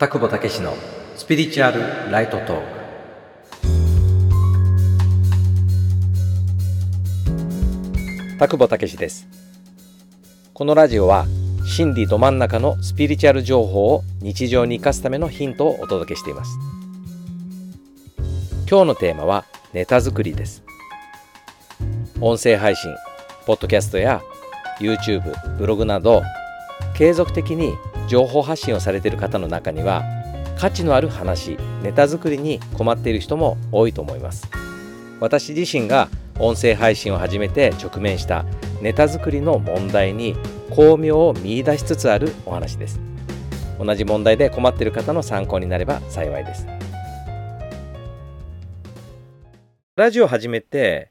田久保武史のスピリチュアルライトトーク。田久保武です。このラジオは心理ど真ん中のスピリチュアル情報を日常に生かすためのヒントをお届けしています。今日のテーマはネタ作りです。音声配信ポッドキャストや YouTube ブログなど継続的に情報発信をされている方の中には価値のある話ネタ作りに困っている人も多いと思います。私自身が音声配信を始めて直面したネタ作りの問題に巧妙を見出しつつあるお話です。同じ問題で困っている方の参考になれば幸いです。ラジオ始めて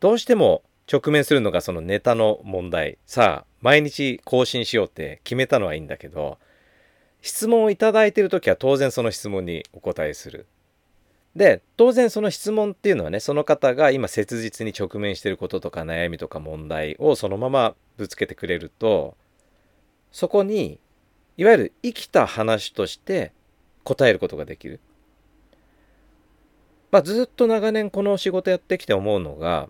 どうしても直面するのがそのネタの問題さあ毎日更新しようって決めたのはいいんだけど質問をいただいている時は当然その質問にお答えする。で当然その質問っていうのはねその方が今切実に直面していることとか悩みとか問題をそのままぶつけてくれるとそこにいわゆる生きた話として答えることができる。まあ、ずっと長年この仕事やってきて思うのが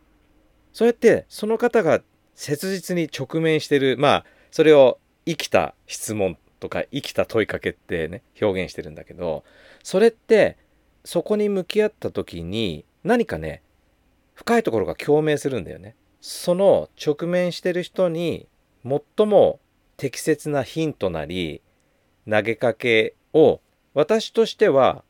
そうやってその方が切実に直面してるまあそれを生きた質問とか生きた問いかけってね表現してるんだけどそれってそこに向き合った時に何かね深いところが共鳴するんだよね。その直面してる人に最も適切なヒントなり投げかけを私としては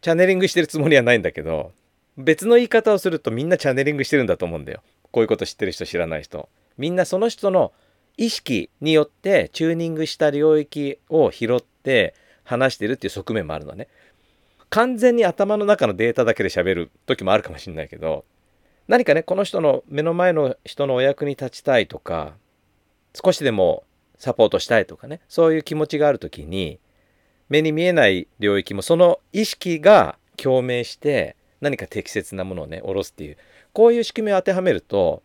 チャネリングしてるつもりはないんだけど別の言い方をするとみんなチャネリングしてるんだと思うんだよ。こういうこと知ってる人知らない人。みんなその人の意識によってチューニングした領域を拾って話してるっていう側面もあるのね。完全に頭の中のデータだけで喋る時もあるかもしれないけど何かねこの人の目の前の人のお役に立ちたいとか少しでもサポートしたいとかねそういう気持ちがある時に目に見えない領域もその意識が共鳴して何か適切なものをね下ろすっていう。こういう仕組みを当てはめると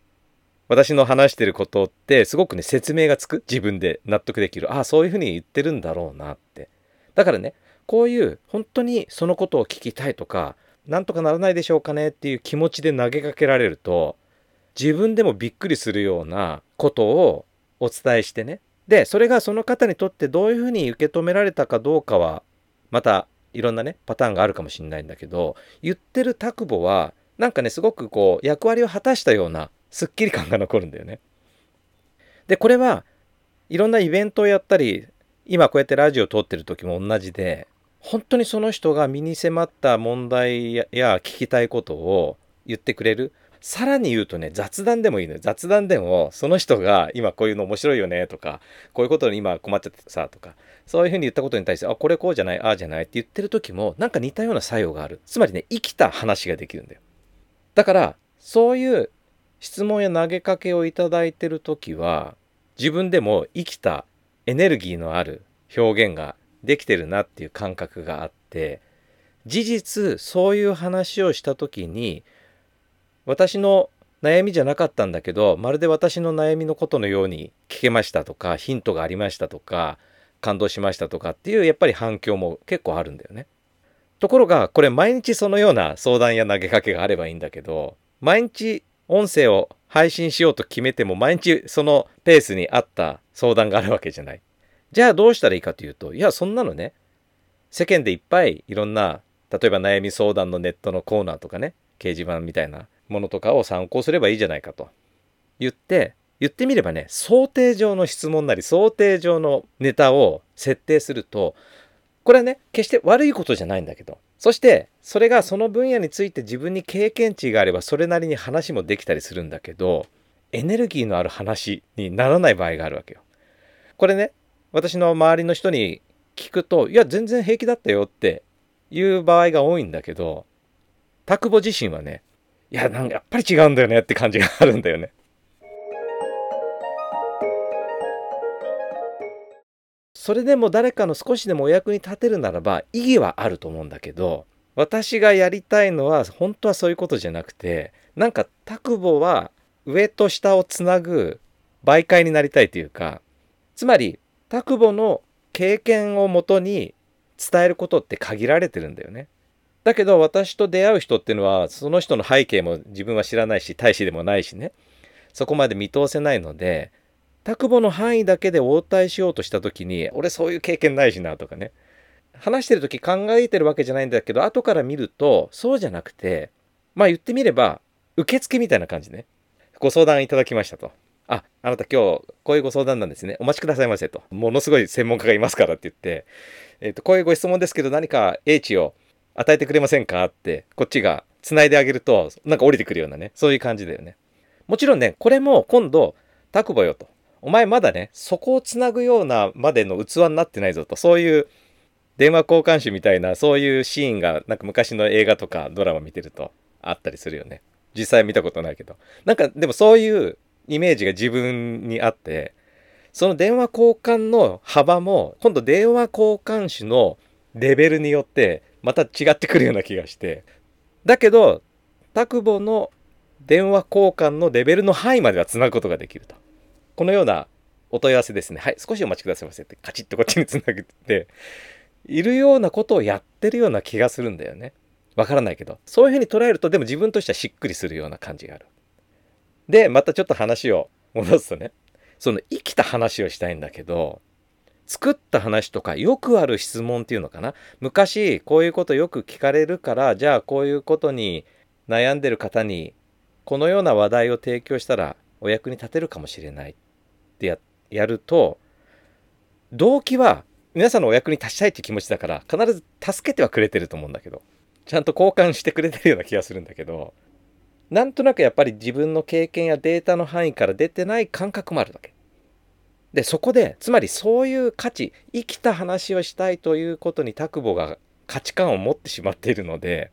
私の話してることってすごくね説明がつく。自分で納得できる。ああそういうふうに言ってるんだろうなって。だからねこういう本当にそのことを聞きたいとかなんとかならないでしょうかねっていう気持ちで投げかけられると自分でもびっくりするようなことをお伝えしてね。でそれがその方にとってどういうふうに受け止められたかどうかはまたいろんなねパターンがあるかもしれないんだけど言ってるタクボはなんかねすごくこう役割を果たしたようなすっきり感が残るんだよね。でこれはいろんなイベントをやったり今こうやってラジオを撮ってる時も同じで本当にその人が身に迫った問題や聞きたいことを言ってくれるさらに言うとね雑談でもいいのよ。雑談でもその人が今こういうの面白いよねとかこういうことに今困っちゃってさとかそういうふうに言ったことに対してあこれこうじゃないああじゃないって言ってる時もなんか似たような作用がある。つまりね生きた話ができるんだよ。だからそういう質問や投げかけをいただいてる時は自分でも生きたエネルギーのある表現ができてるなっていう感覚があって事実そういう話をした時に私の悩みじゃなかったんだけどまるで私の悩みのことのように聞けましたとかヒントがありましたとか感動しましたとかっていうやっぱり反響も結構あるんだよね。ところがこれ毎日そのような相談や投げかけがあればいいんだけど毎日音声を配信しようと決めても毎日そのペースに合った相談があるわけじゃない。じゃあどうしたらいいかというといやそんなのね世間でいっぱいいろんな例えば悩み相談のネットのコーナーとかね掲示板みたいなものとかを参考すればいいじゃないかと言って言ってみればね想定上の質問なり想定上のネタを設定するとこれはね決して悪いことじゃないんだけどそしてそれがその分野について自分に経験値があればそれなりに話もできたりするんだけどエネルギーのある話にならない場合があるわけよ。これね私の周りの人に聞くといや全然平気だったよっていう場合が多いんだけど田久保自身はねいやなんかやっぱり違うんだよねって感じがあるんだよね。それでも誰かの少しでもお役に立てるならば意義はあると思うんだけど私がやりたいのは本当はそういうことじゃなくてなんか田久保は上と下をつなぐ媒介になりたいというかつまり田久保の経験をもとに伝えることって限られてるんだよね。だけど私と出会う人っていうのはその人の背景も自分は知らないし大使でもないしね。そこまで見通せないので拓保の範囲だけで応対しようとした時に俺そういう経験ないしなとかね。話してる時考えてるわけじゃないんだけど後から見るとそうじゃなくてまあ言ってみれば受付みたいな感じね。ご相談いただきましたと。あ、あなた今日こういうご相談なんですね。お待ちくださいませと。ものすごい専門家がいますからって言って、えっ、ー、と、こういうご質問ですけど何か英知を与えてくれませんか？って、こっちが繋いであげると、なんか降りてくるようなね、そういう感じだよね。もちろんね、これも今度、タクボよと。お前まだね、そこをつなぐようなまでの器になってないぞと。そういう電話交換手みたいな、そういうシーンが、なんか昔の映画とかドラマ見てるとあったりするよね。実際見たことないけど。なんか、でもそういうイメージが自分にあって、その電話交換の幅も、今度電話交換手のレベルによってまた違ってくるような気がして。だけど、タクボの電話交換のレベルの範囲まではつなぐことができると。このようなお問い合わせですね。はい、少しお待ちくださいませってカチッとこっちにつなげて、いるようなことをやってるような気がするんだよね。わからないけど。そういうふうに捉えると、でも自分としてはしっくりするような感じがある。で、またちょっと話を戻すとね、その生きた話をしたいんだけど、作った話とかよくある質問っていうのかな？昔こういうことよく聞かれるからじゃあこういうことに悩んでる方にこのような話題を提供したらお役に立てるかもしれないってやると動機は皆さんのお役に立ちたいって気持ちだから必ず助けてはくれてると思うんだけどちゃんと交換してくれてるような気がするんだけどなんとなくやっぱり自分の経験やデータの範囲から出てない感覚もあるわけ。でそこでつまりそういう価値生きた話をしたいということに拓保が価値観を持ってしまっているので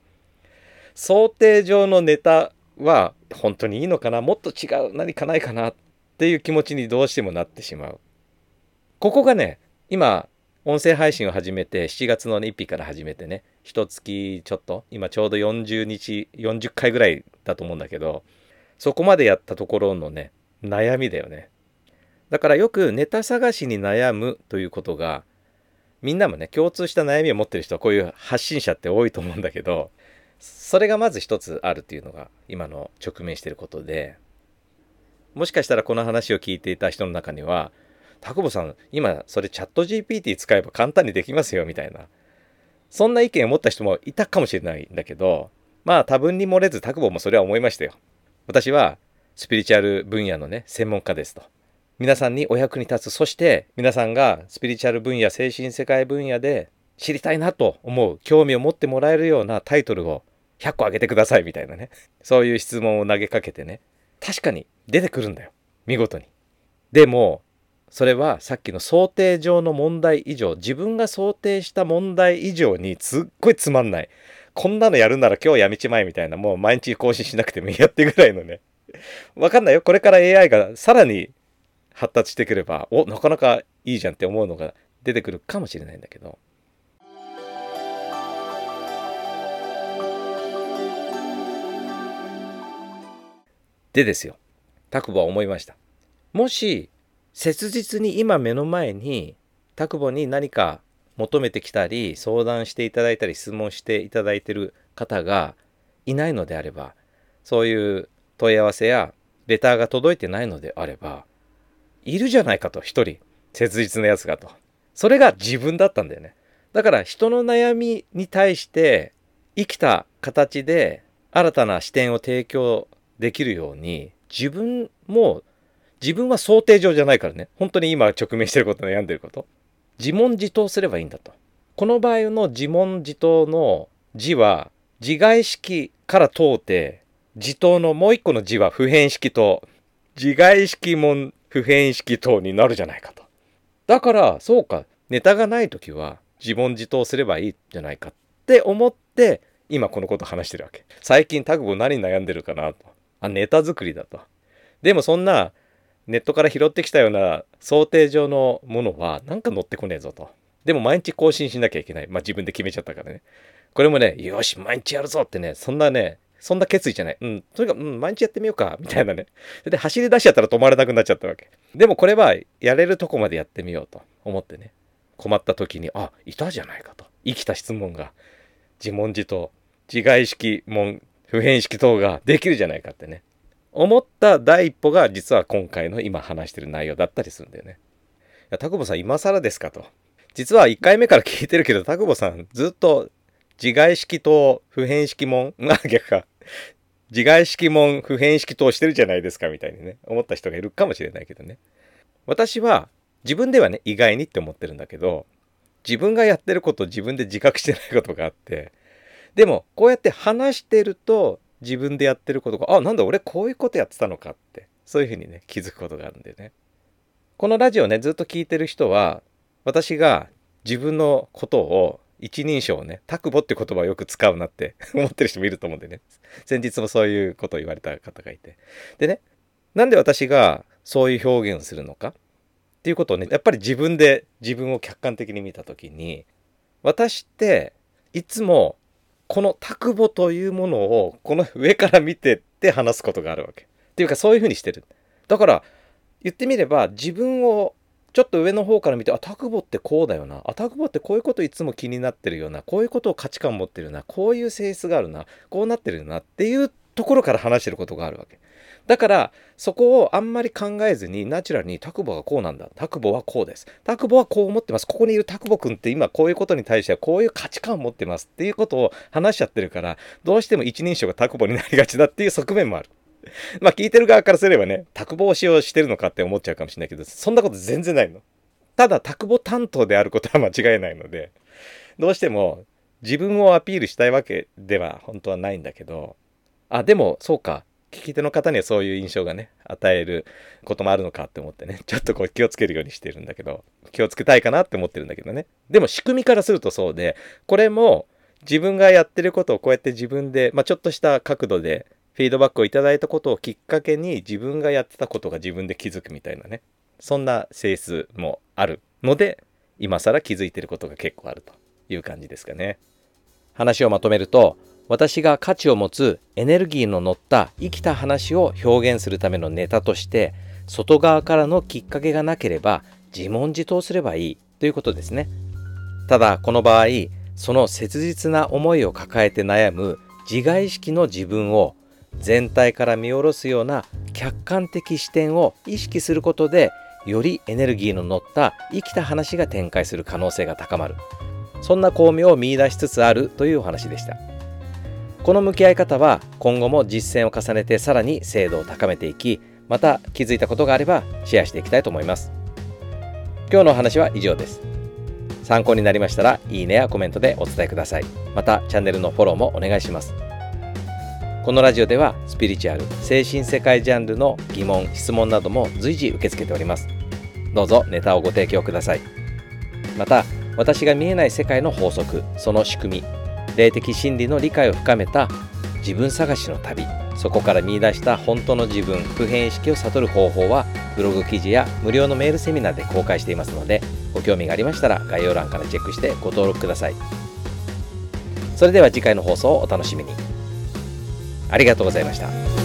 想定上のネタは本当にいいのかなもっと違う何かないかなっていう気持ちにどうしてもなってしまう。ここがね今音声配信を始めて7月の1日から始めてね一月ちょっと今ちょうど40日40回ぐらいだと思うんだけどそこまでやったところのね悩みだよねだからよくネタ探しに悩むということがみんなもね共通した悩みを持ってる人はこういう発信者って多いと思うんだけどそれがまず一つあるっていうのが今の直面してることでもしかしたらこの話を聞いていた人の中には田久保さん、今それチャット GPT 使えば簡単にできますよみたいな。そんな意見を持った人もいたかもしれないんだけど、まあ多分に漏れず田久保もそれは思いましたよ。私はスピリチュアル分野のね、専門家ですと。皆さんにお役に立つ。そして皆さんがスピリチュアル分野、精神世界分野で知りたいなと思う、興味を持ってもらえるようなタイトルを100個あげてくださいみたいなね。そういう質問を投げかけてね。確かに出てくるんだよ。見事に。でも、それはさっきの想定上の問題以上自分が想定した問題以上にすっごいつまんないこんなのやるなら今日やめちまえみたいなもう毎日更新しなくてもいいやってぐらいのねわかんないよこれから AI がさらに発達してくればおなかなかいいじゃんって思うのが出てくるかもしれないんだけど。でですよ。拓保は思いました。もし切実に今目の前に拓保に何か求めてきたり相談していただいたり質問していただいてる方がいないのであればそういう問い合わせやレターが届いてないのであればいるじゃないかと一人切実なやつがとそれが自分だったんだよねだから人の悩みに対して生きた形で新たな視点を提供できるように自分も自分は想定上じゃないからね。本当に今直面してること悩んでること。自問自答すればいいんだと。この場合の自問自答の字は自外式から通って自答のもう一個の字は普遍式と自外式も普遍式等になるじゃないかと。だからそうかネタがない時は自問自答すればいいじゃないかって思って今このこと話してるわけ。最近タグ何悩んでるかなと。あ、ネタ作りだと。でもそんなネットから拾ってきたような想定上のものはなんか乗ってこねえぞと。でも毎日更新しなきゃいけない。まあ自分で決めちゃったからね。これもね、よし、毎日やるぞってね、そんなね、そんな決意じゃない。うん、とにかく、うん、毎日やってみようか、みたいなね。で、走り出しちゃったら止まれなくなっちゃったわけ。でもこれは、やれるとこまでやってみようと思ってね。困った時に、あ、いたじゃないかと。生きた質問が自問自答自害式問普遍式等ができるじゃないかってね思った第一歩が実は今回の今話してる内容だったりするんだよね。いや、田久保さん今更ですかと。実は1回目から聞いてるけど、田久保さんずっと自害式と普遍式問が逆か。自害式問、普遍式等してるじゃないですかみたいにね、思った人がいるかもしれないけどね。私は自分ではね、意外にって思ってるんだけど、自分がやってることを自分で自覚してないことがあって、でもこうやって話してると自分でやってることがあなんだ俺こういうことやってたのかってそういうふうにね気づくことがあるんだよね。このラジオねずっと聞いてる人は私が自分のことを一人称をね、タクボって言葉をよく使うなって 思ってる人もいると思うんでね。先日もそういうことを言われた方がいて。でね、なんで私がそういう表現をするのかっていうことをね、やっぱり自分で自分を客観的に見た時に、私っていつもこの卓母というものをこの上から見てって話すことがあるわけ。っていうかそういうふうにしてる。だから言ってみれば自分をちょっと上の方から見てあ卓母ってこうだよな。あ卓母ってこういうこといつも気になってるよな。こういうことを価値観持ってるな。こういう性質があるな。こうなってるな。っていうところから話してることがあるわけ。だからそこをあんまり考えずにナチュラルにタクボがこうなんだ。タクボはこうです。タクボはこう思ってます。ここにいるタクボ君って今こういうことに対してはこういう価値観を持ってます。っていうことを話しちゃってるからどうしても一人称がタクボになりがちだっていう側面もある。まあ聞いてる側からすればね、卓帽子をしてるのかって思っちゃうかもしれないけど、そんなこと全然ないの。ただ、卓保担当であることは間違いないので、どうしても自分をアピールしたいわけでは本当はないんだけど、あ、でもそうか、聞き手の方にはそういう印象がね、与えることもあるのかって思ってね、ちょっとこう気をつけるようにしてるんだけど、気をつけたいかなって思ってるんだけどね。でも仕組みからするとそうで、これも自分がやってることをこうやって自分で、まあ、ちょっとした角度でフィードバックをいただいたことをきっかけに自分がやってたことが自分で気づくみたいなね、そんな性質もあるので、今更気づいてることが結構あるという感じですかね。話をまとめると、私が価値を持つエネルギーの乗った生きた話を表現するためのネタとして外側からのきっかけがなければ自問自答すればいいということですねただこの場合その切実な思いを抱えて悩む自我意識の自分を全体から見下ろすような客観的視点を意識することでよりエネルギーの乗った生きた話が展開する可能性が高まる。そんな巧妙を見出しつつあるというお話でした。この向き合い方は今後も実践を重ねてさらに精度を高めていきまた気づいたことがあればシェアしていきたいと思います。今日のお話は以上です。参考になりましたらいいねやコメントでお伝えください。またチャンネルのフォローもお願いします。このラジオではスピリチュアル精神世界ジャンルの疑問質問なども随時受け付けております。どうぞネタをご提供ください。また私が見えない世界の法則その仕組み霊的真理の理解を深めた自分探しの旅そこから見出した本当の自分普遍意識を悟る方法はブログ記事や無料のメールセミナーで公開していますのでご興味がありましたら概要欄からチェックしてご登録ください。それでは次回の放送をお楽しみに。ありがとうございました。